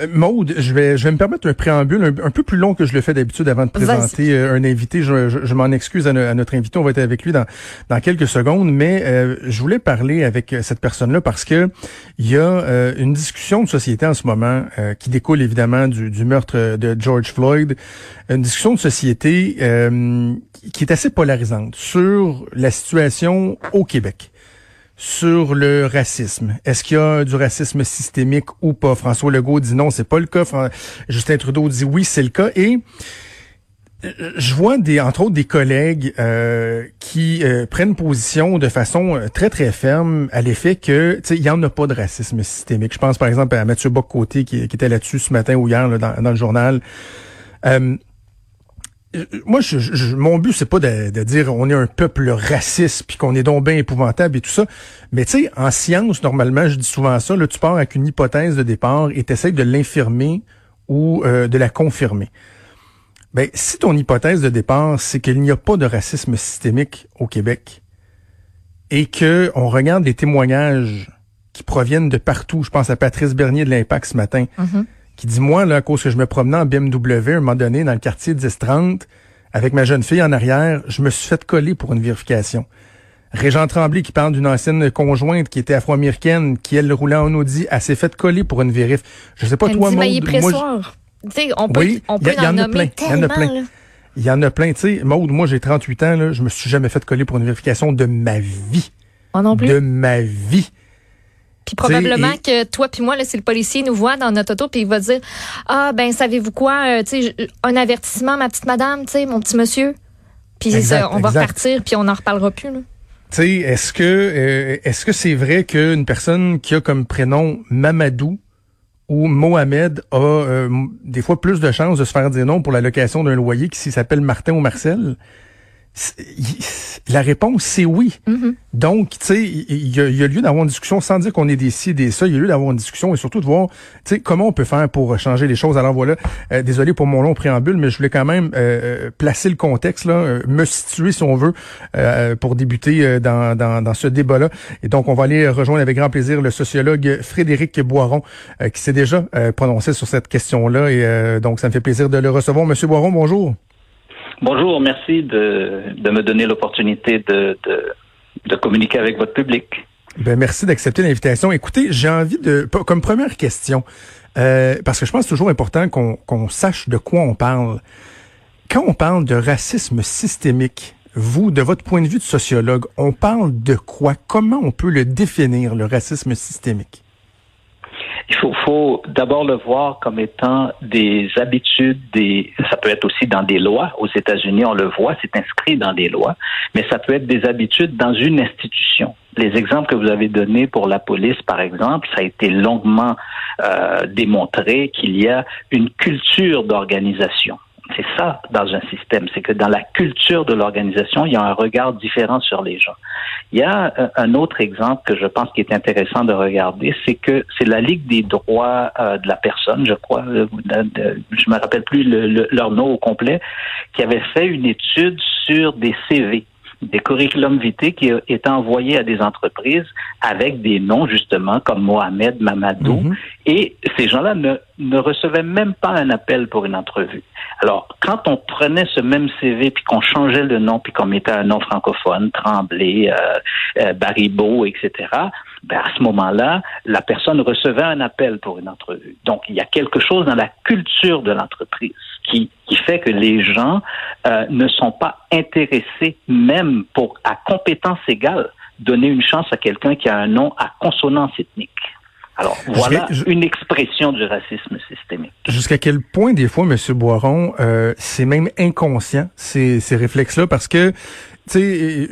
Euh, Maude, je vais, je vais me permettre un préambule un, peu plus long que je le fais d'habitude avant de présenter euh, un invité. Je, je, m'en excuse à, notre invité. On va être avec lui dans, dans quelques secondes, mais euh, je voulais parler avec cette personne-là parce que il y a une discussion de société en ce moment qui découle évidemment du, du, meurtre de George Floyd. Une discussion de société qui est assez polarisante sur la situation au Québec sur le racisme. Est-ce qu'il y a du racisme systémique ou pas? François Legault dit non, c'est pas le cas. Justin Trudeau dit oui, c'est le cas. Et euh, je vois des, entre autres des collègues euh, qui euh, prennent position de façon très très ferme à l'effet que il y en a pas de racisme systémique. Je pense par exemple à Mathieu Bock-Côté qui, était là-dessus ce matin ou hier dans, dans, le journal. Moi, je, mon but, c'est pas de, dire on est un peuple raciste puis qu'on est donc bien épouvantable et tout ça. Mais tu sais, en science, normalement, je dis souvent ça, là, tu pars avec une hypothèse de départ et tu essaies de l'infirmer ou euh, de la confirmer. Ben, si ton hypothèse de départ, c'est qu'il n'y a pas de racisme systémique au Québec et que on regarde des témoignages qui proviennent de partout, je pense à Patrice Bernier de l'Impact ce matin, mm-hmm qui dit, moi, là, à cause que je me promenais en BMW, à un moment donné, dans le quartier 10-30, avec ma jeune fille en arrière, je me suis fait coller pour une vérification. Régent Tremblay qui parle d'une ancienne conjointe qui était afro-américaine, qui elle roulait en Audi, elle s'est fait coller pour une vérif. Je sais pas toi, Maud, moi, on peut, oui, on peut y, en, a plein. Il y en a plein. Il y en a plein. Tu sais, Maud, moi j'ai 38 ans, là, je me suis jamais fait coller pour une vérification de ma vie. Moi non plus. De ma vie. Puis probablement que toi puis moi, là, si le policier nous voit dans notre auto, puis il va dire Ah ben savez-vous quoi, euh, un avertissement, ma petite madame, mon petit monsieur. Puis on va repartir, puis on n'en reparlera plus. Là. Tu sais, est-ce que euh, est-ce que c'est vrai qu'une personne qui a comme prénom Mamadou ou Mohamed a euh, des fois plus de chances de se faire dire non pour la location d'un loyer que s'il s'appelle Martin ou Marcel? La réponse, c'est oui. Mm-hmm. Donc, tu sais, il y, a lieu d'avoir une discussion sans dire qu'on est des ci, des ça. Il y a lieu d'avoir une discussion et surtout de voir, tu sais, comment on peut faire pour changer les choses. Alors voilà, euh, désolé pour mon long préambule, mais je voulais quand même euh, euh, placer le contexte, là, me situer, si on veut, pour débuter dans, dans, dans, ce débat-là. Et donc, on va aller rejoindre avec grand plaisir le sociologue Frédéric Boiron, qui s'est déjà prononcé sur cette question-là. Et donc, ça me fait plaisir de le recevoir. Monsieur Boiron, bonjour. Bonjour, merci de, de me donner l'opportunité de, de, communiquer avec votre public. Ben, merci d'accepter l'invitation. Écoutez, j'ai envie de, comme première question, euh, parce que je pense que toujours important qu'on sache de quoi on parle. Quand on parle de racisme systémique, vous, de votre point de vue de sociologue, on parle de quoi? Comment on peut le définir, le racisme systémique? Il faut, faut d'abord le voir comme étant des habitudes, des, ça peut être aussi dans des lois. Aux États-Unis, on le voit, c'est inscrit dans des lois, mais ça peut être des habitudes dans une institution. Les exemples que vous avez donnés pour la police, par exemple, ça a été longuement euh, démontré qu'il y a une culture d'organisation c'est ça dans un système, c'est que dans la culture de l'organisation, il y a un regard différent sur les gens. Il y a euh, un autre exemple que je pense qui est intéressant de regarder, c'est que c'est la Ligue des droits euh, de la personne, je crois, euh, je me rappelle plus leur nom au complet, qui avait fait une étude sur des CV des curriculums vitae qui étaient envoyés à des entreprises avec des noms justement comme Mohamed, Mamadou, mhm. et ces gens-là ne, ne recevaient même pas un appel pour une entrevue. Alors, quand on prenait ce même CV puis qu'on changeait le nom puis qu'on mettait un nom francophone, Tremblay, euh, euh, Baribeau, etc., ben à ce moment-là, la personne recevait un appel pour une entrevue. Donc, il y a quelque chose dans la culture de l'entreprise qui, qui fait que les gens euh, ne sont pas intéressés, même pour à compétence égale, donner une chance à quelqu'un qui a un nom à consonance ethnique. Alors, voilà une expression du racisme systémique. Jusqu'à quel point, des fois, M. Boiron, euh, c'est même inconscient, ces, ces réflexes-là, parce que, tu sais,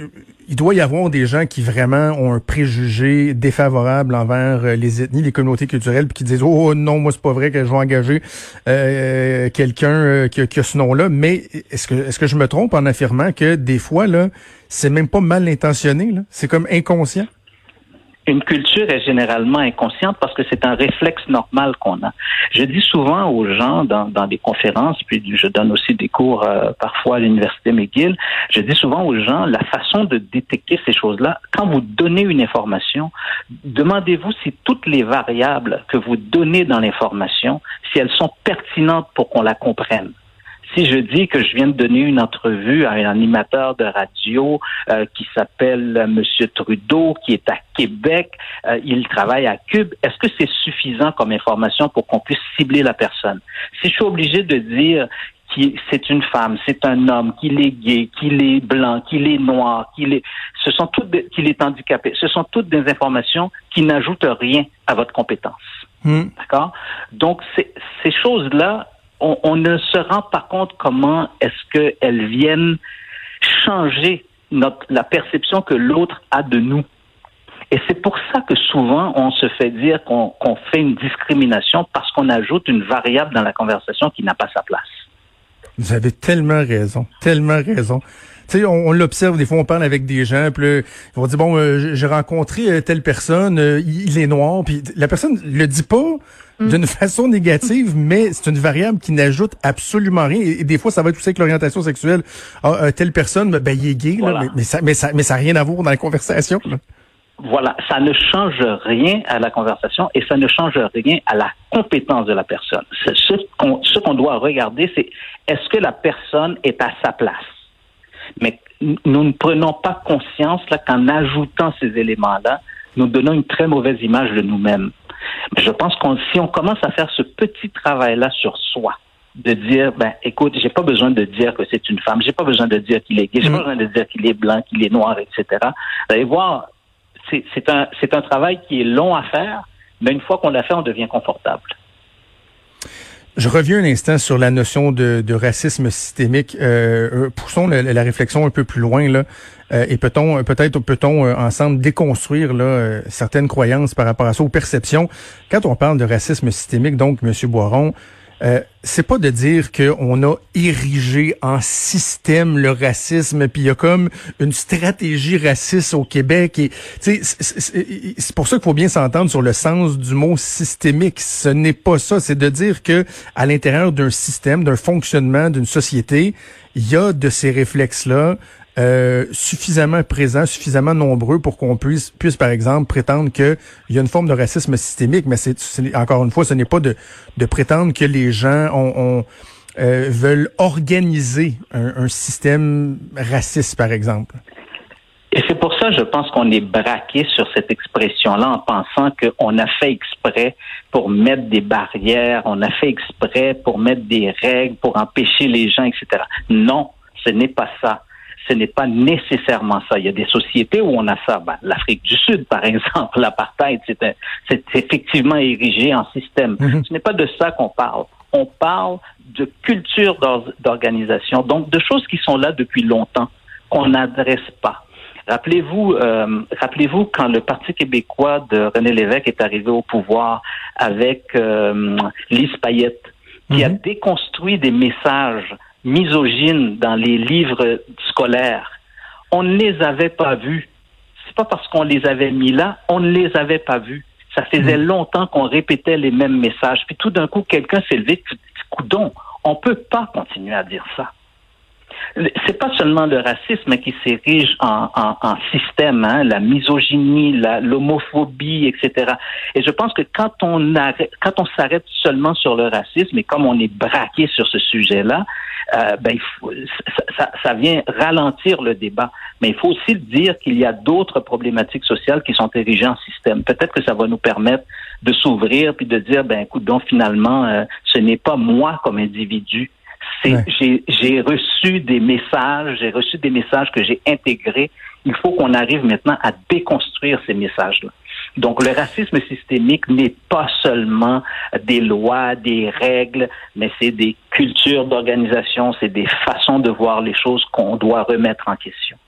il doit y avoir des gens qui vraiment ont un préjugé défavorable envers euh, les ethnies, les communautés culturelles, puis qui disent oh non, moi c'est pas vrai que je vais engager euh, quelqu'un euh, qui, qui, a ce nom-là. Mais est-ce que est-ce que je me trompe en affirmant que des fois là, c'est même pas mal intentionné, là, c'est comme inconscient? Une culture est généralement inconsciente parce que c'est un réflexe normal qu'on a. Je dis souvent aux gens dans, dans des conférences, puis je donne aussi des cours euh, parfois à l'université McGill, je dis souvent aux gens la façon de détecter ces choses-là. Quand vous donnez une information, demandez-vous si toutes les variables que vous donnez dans l'information, si elles sont pertinentes pour qu'on la comprenne si je dis que je viens de donner une entrevue à un animateur de radio euh, qui s'appelle euh, Monsieur Trudeau, qui est à Québec, euh, il travaille à Cube, est-ce que c'est suffisant comme information pour qu'on puisse cibler la personne? Si je suis obligé de dire c'est une femme, c'est un homme, qu'il est gay, qu'il est blanc, qu'il est noir, qu'il est, ce sont toutes, qu'il est handicapé. Ce sont toutes des informations qui n'ajoutent rien à votre compétence. Hmm. D'accord? Donc, ces choses-là, on, ne se rend pas compte comment est-ce qu'elles viennent changer notre, la perception que l'autre a de nous. Et c'est pour ça que souvent on se fait dire qu'on fait une discrimination parce qu'on ajoute une variable dans la conversation qui n'a pas sa place. Vous avez tellement raison, tellement raison. Tu sais, on, l'observe, des fois on parle avec des gens, puis ils vont dire, bon, euh, j'ai rencontré euh, telle personne, euh, il est noir, puis la personne le dit pas mm. d'une façon négative, mais c'est une variable qui n'ajoute absolument rien. Et, des fois, ça va être aussi avec l'orientation sexuelle. Ah, telle personne, ben, il est gay, là, mais, ça, mais, ça, mais ça n'a rien à voir dans la conversation. Voilà, ça ne change rien à la conversation et ça ne change rien à la compétence de la personne. Ce qu'on doit regarder, c'est est-ce que la personne est à sa place? Mais nous ne prenons pas conscience là qu'en ajoutant ces éléments-là, nous donnons une très mauvaise image de nous-mêmes. Mais je pense qu'on si on commence à faire ce petit travail-là sur soi, de dire ben écoute, j'ai pas besoin de dire que c'est une femme, j'ai pas besoin de dire qu'il est gay, j'ai pas mm. besoin de dire qu'il est blanc, qu'il est noir, etc. Vous allez voir, c'est un c'est un travail qui est long à faire, mais une fois qu'on l'a fait, on devient confortable. Je reviens un instant sur la notion de, racisme systémique. Euh, euh, poussons la, réflexion un peu plus loin là, euh, et peut-on peut-être peut-on ensemble déconstruire là certaines croyances par rapport à ça, aux perceptions. Quand on parle de racisme systémique, donc Monsieur Boiron, euh, c'est pas de dire qu'on a érigé en système le racisme, puis il y a comme une stratégie raciste au Québec. Et c'est pour ça qu'il faut bien s'entendre sur le sens du mot systémique. Ce n'est pas ça. C'est de dire que à l'intérieur d'un système, d'un fonctionnement, d'une société, il y a de ces réflexes-là euh, suffisamment présents, suffisamment nombreux pour qu'on puisse, puisse, par exemple, prétendre qu'il y a une forme de racisme systémique, mais c'est encore une fois, ce n'est pas de, de prétendre que les gens ont, euh, veulent organiser un, un, système raciste, par exemple. Et c'est pour ça, je pense qu'on est braqué sur cette expression-là en pensant qu'on a fait exprès pour mettre des barrières, on a fait exprès pour mettre des règles, pour empêcher les gens, etc. Non, ce n'est pas ça ce n'est pas nécessairement ça. Il y a des sociétés où on a ça. Ben, L'Afrique du Sud, par exemple, l'apartheid, c'est effectivement érigé en système. Mhm. Ce n'est pas de ça qu'on parle. On parle de culture d'organisation, donc de choses qui sont là depuis longtemps, qu'on n'adresse pas. Rappelez-vous, euh, rappelez-vous quand le Parti québécois de René Lévesque est arrivé au pouvoir avec euh, Lise Payette, qui a mhm. déconstruit des messages misogynes dans les livres scolaires, on ne les avait pas vus. C'est pas parce qu'on les avait mis là, on ne les avait pas vus. Ça faisait mm. longtemps qu'on répétait les mêmes messages. Puis tout d'un coup, quelqu'un s'est levé, coudon, on peut pas continuer à dire ça c'est pas seulement le racisme qui s'érige en, système, hein, la misogynie, l'homophobie, etc. Et je pense que quand on quand on s'arrête seulement sur le racisme et comme on est braqué sur ce sujet-là, euh, ben ça, ça, vient ralentir le débat. Mais il faut aussi dire qu'il y a d'autres problématiques sociales qui sont érigées en système. Peut-être que ça va nous permettre de s'ouvrir puis de dire, ben écoute, donc finalement, euh, ce n'est pas moi comme individu j'ai reçu des messages, j'ai reçu des messages que j'ai intégrés. Il faut qu'on arrive maintenant à déconstruire ces messages-là. Donc, le racisme systémique n'est pas seulement des lois, des règles, mais c'est des cultures d'organisation, c'est des façons de voir les choses qu'on doit remettre en question.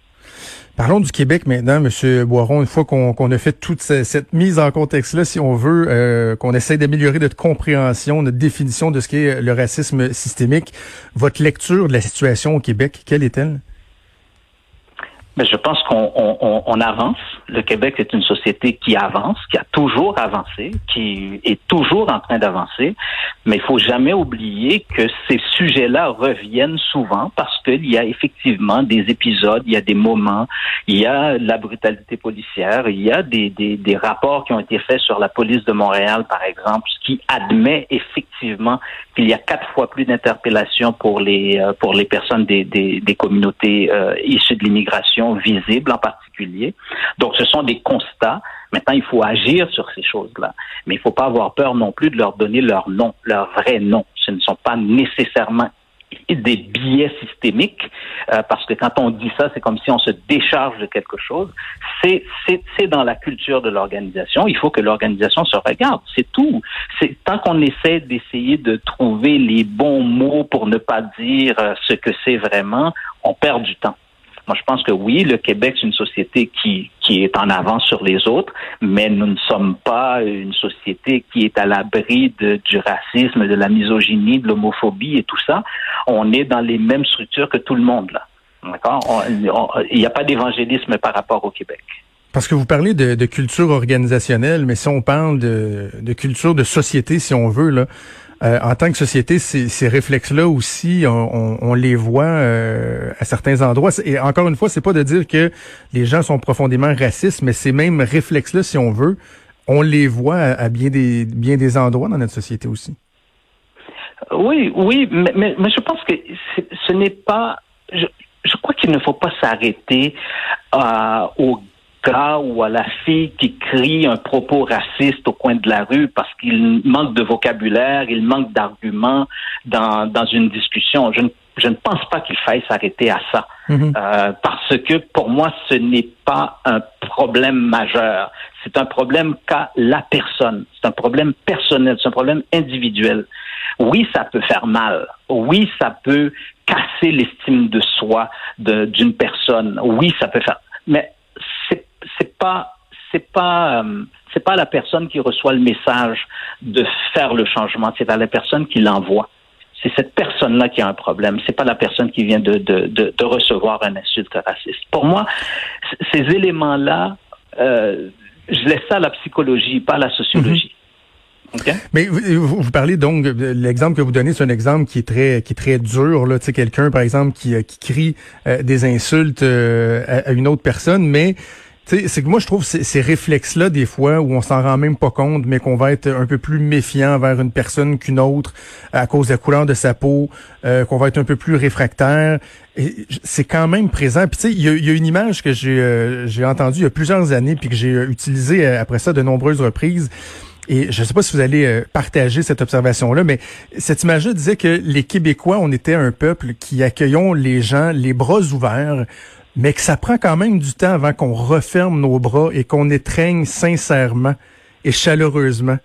Parlons du Québec maintenant, Monsieur Boiron. Une fois qu'on a fait toute cette, mise en contexte-là, si on veut euh, qu'on essaie d'améliorer notre compréhension, notre définition de ce qu'est le racisme systémique, votre lecture de la situation au Québec, quelle est-elle? Mais je pense qu'on on, on avance. Le Québec est une société qui avance, qui a toujours avancé, qui est toujours en train d'avancer. Mais il faut jamais oublier que ces sujets-là reviennent souvent parce qu'il y a effectivement des épisodes, il y a des moments, il y a la brutalité policière, il y a des, des, des rapports qui ont été faits sur la police de Montréal, par exemple, qui admet effectivement qu'il y a quatre fois plus d'interpellations pour les euh, pour les personnes des, des, des communautés euh, issues de l'immigration visibles en particulier. Donc, ce sont des constats. Maintenant, il faut agir sur ces choses-là. Mais il ne faut pas avoir peur non plus de leur donner leur nom, leur vrai nom. Ce ne sont pas nécessairement des biais systémiques, euh, parce que quand on dit ça, c'est comme si on se décharge de quelque chose. C'est c'est dans la culture de l'organisation. Il faut que l'organisation se regarde. C'est tout. C'est tant qu'on essaie d'essayer de trouver les bons mots pour ne pas dire euh, ce que c'est vraiment, on perd du temps. Moi, je pense que oui, le Québec, c'est une société qui, qui est en avance sur les autres, mais nous ne sommes pas une société qui est à l'abri du racisme, de la misogynie, de l'homophobie et tout ça. On est dans les mêmes structures que tout le monde, là. D'accord? Il n'y a pas d'évangélisme par rapport au Québec. Parce que vous parlez de, culture organisationnelle, mais si on parle de, de culture de société, si on veut, là, euh, en tant que société, ces, ces réflexes-là aussi, on, on, les voit euh, à certains endroits. Et encore une fois, c'est pas de dire que les gens sont profondément racistes, mais ces mêmes réflexes-là, si on veut, on les voit à, bien des bien des endroits dans notre société aussi. Oui, oui, mais, mais, je pense que ce n'est pas. Je, je crois qu'il ne faut pas s'arrêter euh, au ou à la fille qui crie un propos raciste au coin de la rue parce qu'il manque de vocabulaire, il manque d'arguments dans, dans une discussion. Je ne, je ne pense pas qu'il faille s'arrêter à ça. Mhm. euh, parce que pour moi, ce n'est pas un problème majeur. C'est un problème qu'a la personne. C'est un problème personnel. C'est un problème individuel. Oui, ça peut faire mal. Oui, ça peut casser l'estime de soi d'une personne. Oui, ça peut faire. Mais pas c'est pas euh, c'est pas la personne qui reçoit le message de faire le changement, c'est la personne qui l'envoie. C'est cette personne-là qui a un problème. C'est pas la personne qui vient de, de, de, de recevoir un insulte raciste. Pour moi, ces éléments-là, euh, je laisse ça à la psychologie, pas à la sociologie. Mm-hmm. Mais vous, vous, parlez donc l'exemple que vous donnez, c'est un exemple qui est très qui est très dur là, tu sais quelqu'un par exemple qui, euh, qui crie des insultes à, une autre personne, mais c'est que moi, je trouve ces, ces réflexes-là, des fois, où on s'en rend même pas compte, mais qu'on va être un peu plus méfiant envers une personne qu'une autre à cause de la couleur de sa peau, euh, qu'on va être un peu plus réfractaire. C'est quand même présent. Puis tu sais, il y, a, une image que j'ai euh, j'ai entendue il y a plusieurs années, puis que j'ai euh, utilisée après ça de nombreuses reprises. Et je ne sais pas si vous allez partager cette observation-là, mais cette image-là disait que les Québécois, on était un peuple qui accueillons les gens les bras ouverts, mais que ça prend quand même du temps avant qu'on referme nos bras et qu'on étreigne sincèrement et chaleureusement.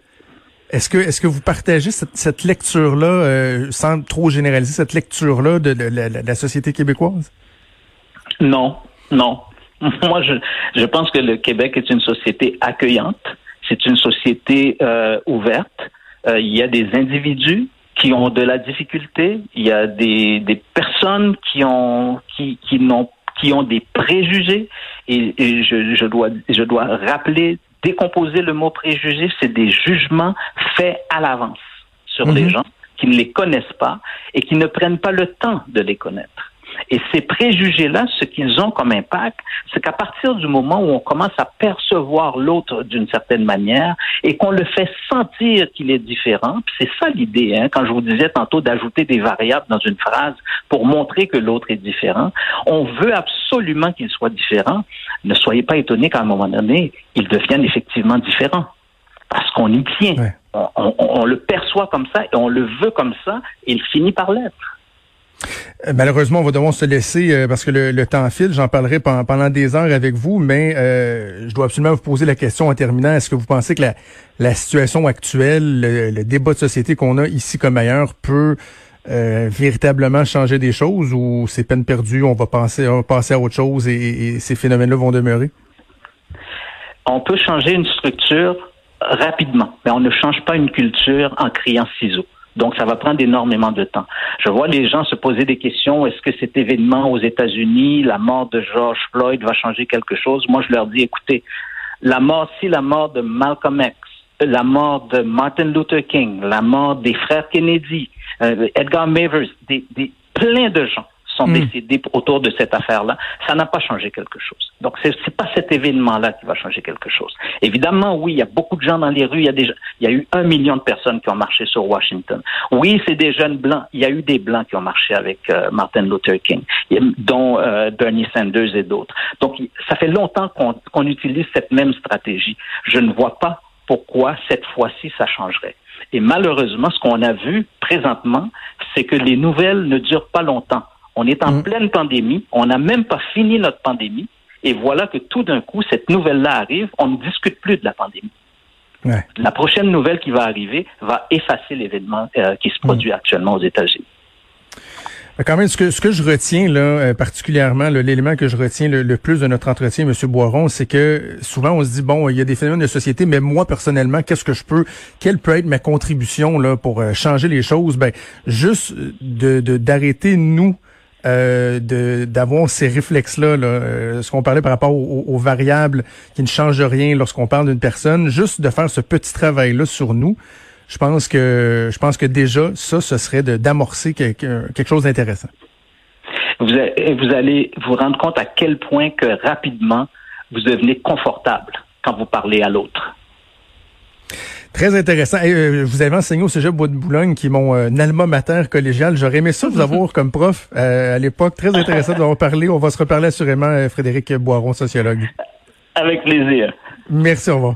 Est-ce que est-ce que vous partagez cette, lecture-là, euh, sans trop généraliser, cette lecture-là de, la, société québécoise? Non, non. Moi, je, je pense que le Québec est une société accueillante. C'est une société euh, ouverte. Euh, il y a des individus qui ont de la difficulté. Il y a des, des personnes qui ont qui, qui n'ont qui ont des préjugés. Et, je, je, dois, je dois rappeler, décomposer le mot préjugé, c'est des jugements faits à l'avance sur les mhm. gens qui ne les connaissent pas et qui ne prennent pas le temps de les connaître. Et ces préjugés-là, ce qu'ils ont comme impact, c'est qu'à partir du moment où on commence à percevoir l'autre d'une certaine manière et qu'on le fait sentir qu'il est différent, c'est ça l'idée, hein, quand je vous disais tantôt d'ajouter des variables dans une phrase pour montrer que l'autre est différent, on veut absolument qu'il soit différent. Ne soyez pas étonnés qu'à un moment donné, il devienne effectivement différent parce qu'on y tient. On, on, le perçoit comme ça et on le veut comme ça et il finit par l'être. Euh, malheureusement, on va devoir se laisser euh, parce que le, temps file. J'en parlerai pendant, des heures avec vous, mais euh, je dois absolument vous poser la question en terminant. Est-ce que vous pensez que la, situation actuelle, le, débat de société qu'on a ici comme ailleurs peut véritablement changer des choses ou c'est peine perdue, on va passer, passer à autre chose et, et ces phénomènes-là vont demeurer? On peut changer une structure rapidement, mais on ne change pas une culture en criant ciseaux. Donc, ça va prendre énormément de temps. Je vois les gens se poser des questions. Est-ce que cet événement aux États-Unis, la mort de George Floyd, va changer quelque chose? Moi, je leur dis, écoutez, la mort, si la mort de Malcolm X, la mort de Martin Luther King, la mort des frères Kennedy, euh, Edgar Mavers, des, des, plein de gens sont hmm. décidés autour de cette affaire-là, ça n'a pas changé quelque chose. Donc, c'est n'est pas cet événement-là qui va changer quelque chose. Évidemment, oui, il y a beaucoup de gens dans les rues. Il y a, des, il y a eu un million de personnes qui ont marché sur Washington. Oui, c'est des jeunes blancs. Il y a eu des blancs qui ont marché avec euh, Martin Luther King, dont euh, Bernie Sanders et d'autres. Donc, ça fait longtemps qu'on utilise cette même stratégie. Je ne vois pas pourquoi cette fois-ci ça changerait. Et malheureusement, ce qu'on a vu présentement, c'est que les nouvelles ne durent pas longtemps. On est en mm. pleine pandémie, on n'a même pas fini notre pandémie, et voilà que tout d'un coup, cette nouvelle-là arrive, on ne discute plus de la pandémie. La prochaine nouvelle qui va arriver va effacer l'événement euh, qui se produit mm. actuellement aux États-Unis. Quand même, ce que, ce que je retiens là, euh, particulièrement, l'élément que je retiens le, plus de notre entretien, M. Boiron, c'est que souvent on se dit bon, il y a des phénomènes de société, mais moi personnellement, qu'est-ce que je peux, quelle peut être ma contribution là pour euh, changer les choses? Ben, juste de d'arrêter nous euh, d'avoir ces réflexes-là, là, euh, ce qu'on parlait par rapport aux, variables qui ne changent rien lorsqu'on parle d'une personne, juste de faire ce petit travail-là sur nous, je pense que je pense que déjà, ça, ce serait d'amorcer quelque, quelque chose d'intéressant. Vous allez vous rendre compte à quel point que rapidement vous devenez confortable quand vous parlez à l'autre. Très intéressant. Euh, vous avez enseigné au Cégep Bois de Boulogne, qui est mon euh, alma mater collégial. J'aurais aimé ça vous avoir comme prof euh, à l'époque. Très intéressant de vous parler. On va se reparler assurément, Frédéric Boiron, sociologue. Avec plaisir. Merci, au revoir.